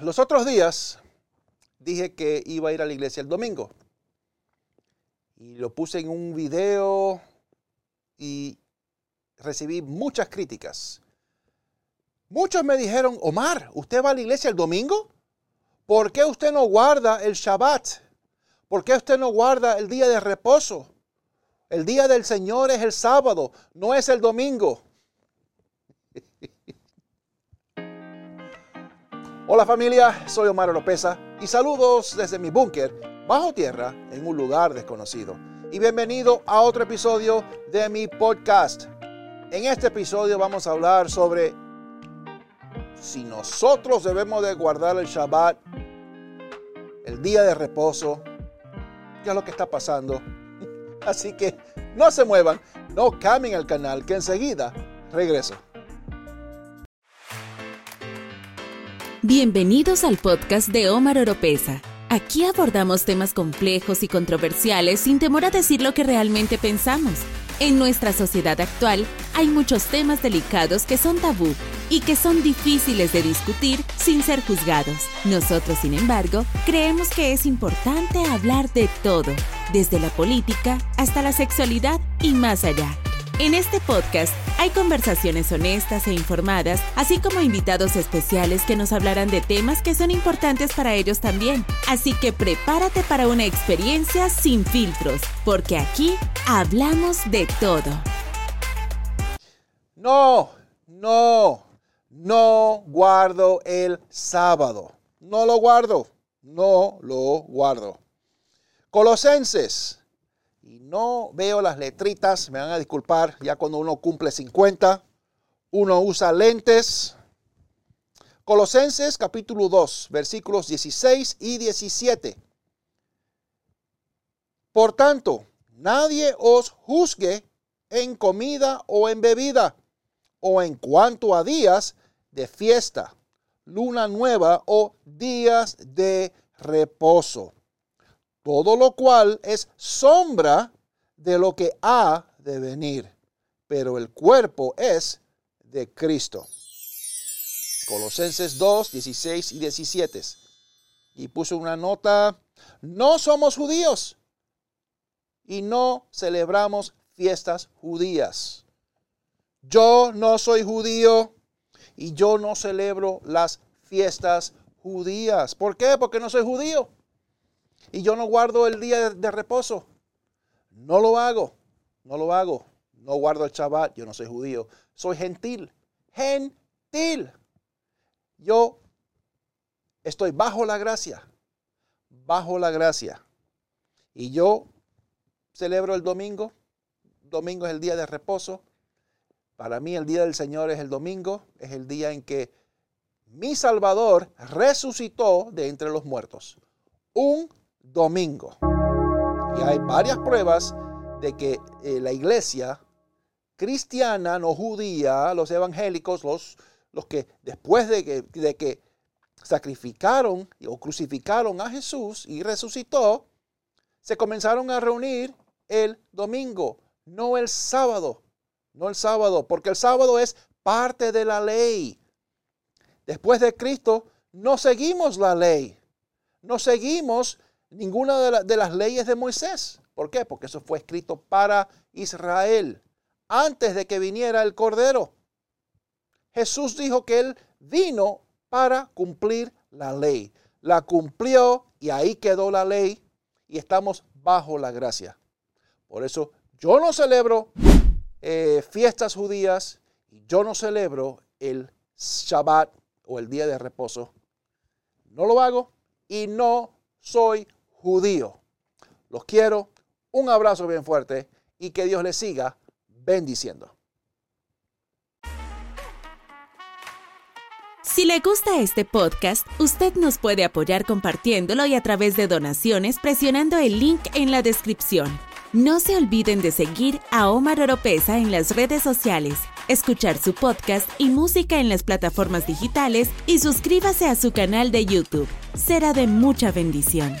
los otros días dije que iba a ir a la iglesia el domingo. Y lo puse en un video y recibí muchas críticas. Muchos me dijeron, Omar, ¿usted va a la iglesia el domingo? ¿Por qué usted no guarda el Shabbat? ¿Por qué usted no guarda el día de reposo? El día del Señor es el sábado, no es el domingo. Hola familia, soy Omar Lopeza y saludos desde mi búnker bajo tierra en un lugar desconocido. Y bienvenido a otro episodio de mi podcast. En este episodio vamos a hablar sobre si nosotros debemos de guardar el Shabbat, el día de reposo, qué es lo que está pasando. Así que no se muevan, no cambien el canal, que enseguida regreso. Bienvenidos al podcast de Omar Oropesa. Aquí abordamos temas complejos y controversiales sin temor a decir lo que realmente pensamos. En nuestra sociedad actual hay muchos temas delicados que son tabú y que son difíciles de discutir sin ser juzgados. Nosotros, sin embargo, creemos que es importante hablar de todo, desde la política hasta la sexualidad y más allá. En este podcast hay conversaciones honestas e informadas, así como invitados especiales que nos hablarán de temas que son importantes para ellos también. Así que prepárate para una experiencia sin filtros, porque aquí hablamos de todo. No, no, no guardo el sábado. No lo guardo, no lo guardo. Colosenses y no veo las letritas, me van a disculpar, ya cuando uno cumple 50, uno usa lentes. Colosenses capítulo 2, versículos 16 y 17. Por tanto, nadie os juzgue en comida o en bebida, o en cuanto a días de fiesta, luna nueva o días de reposo todo lo cual es sombra de lo que ha de venir, pero el cuerpo es de Cristo. Colosenses 2, 16 y 17. Y puso una nota, no somos judíos y no celebramos fiestas judías. Yo no soy judío y yo no celebro las fiestas judías. ¿Por qué? Porque no soy judío y yo no guardo el día de, reposo. No lo hago, no lo hago. No guardo el Shabbat, yo no soy judío. Soy gentil, gentil. Yo estoy bajo la gracia, bajo la gracia. Y yo celebro el domingo. Domingo es el día de reposo. Para mí el día del Señor es el domingo, es el día en que mi Salvador resucitó de entre los muertos. Un domingo. Y hay varias pruebas de que eh, la iglesia cristiana, no judía, los evangélicos, los, los que después de que, de que sacrificaron o crucificaron a Jesús y resucitó, se comenzaron a reunir el domingo, no el sábado, no el sábado, porque el sábado es parte de la ley. Después de Cristo, no seguimos la ley, no seguimos ninguna de, las leyes de Moisés. ¿Por qué? Porque eso fue escrito para Israel antes de que viniera el Cordero. Jesús dijo que Él vino para cumplir la ley. La cumplió y ahí quedó la ley y estamos bajo la gracia. Por eso yo no celebro eh, fiestas judías y yo no celebro el Shabbat o el día de reposo. No lo hago y no soy judío. Los quiero, un abrazo bien fuerte y que Dios les siga bendiciendo. Si le gusta este podcast, usted nos puede apoyar compartiéndolo y a través de donaciones presionando el link en la descripción. No se olviden de seguir a Omar Oropesa en las redes sociales, escuchar su podcast y música en las plataformas digitales y suscríbase a su canal de YouTube. Será de mucha bendición.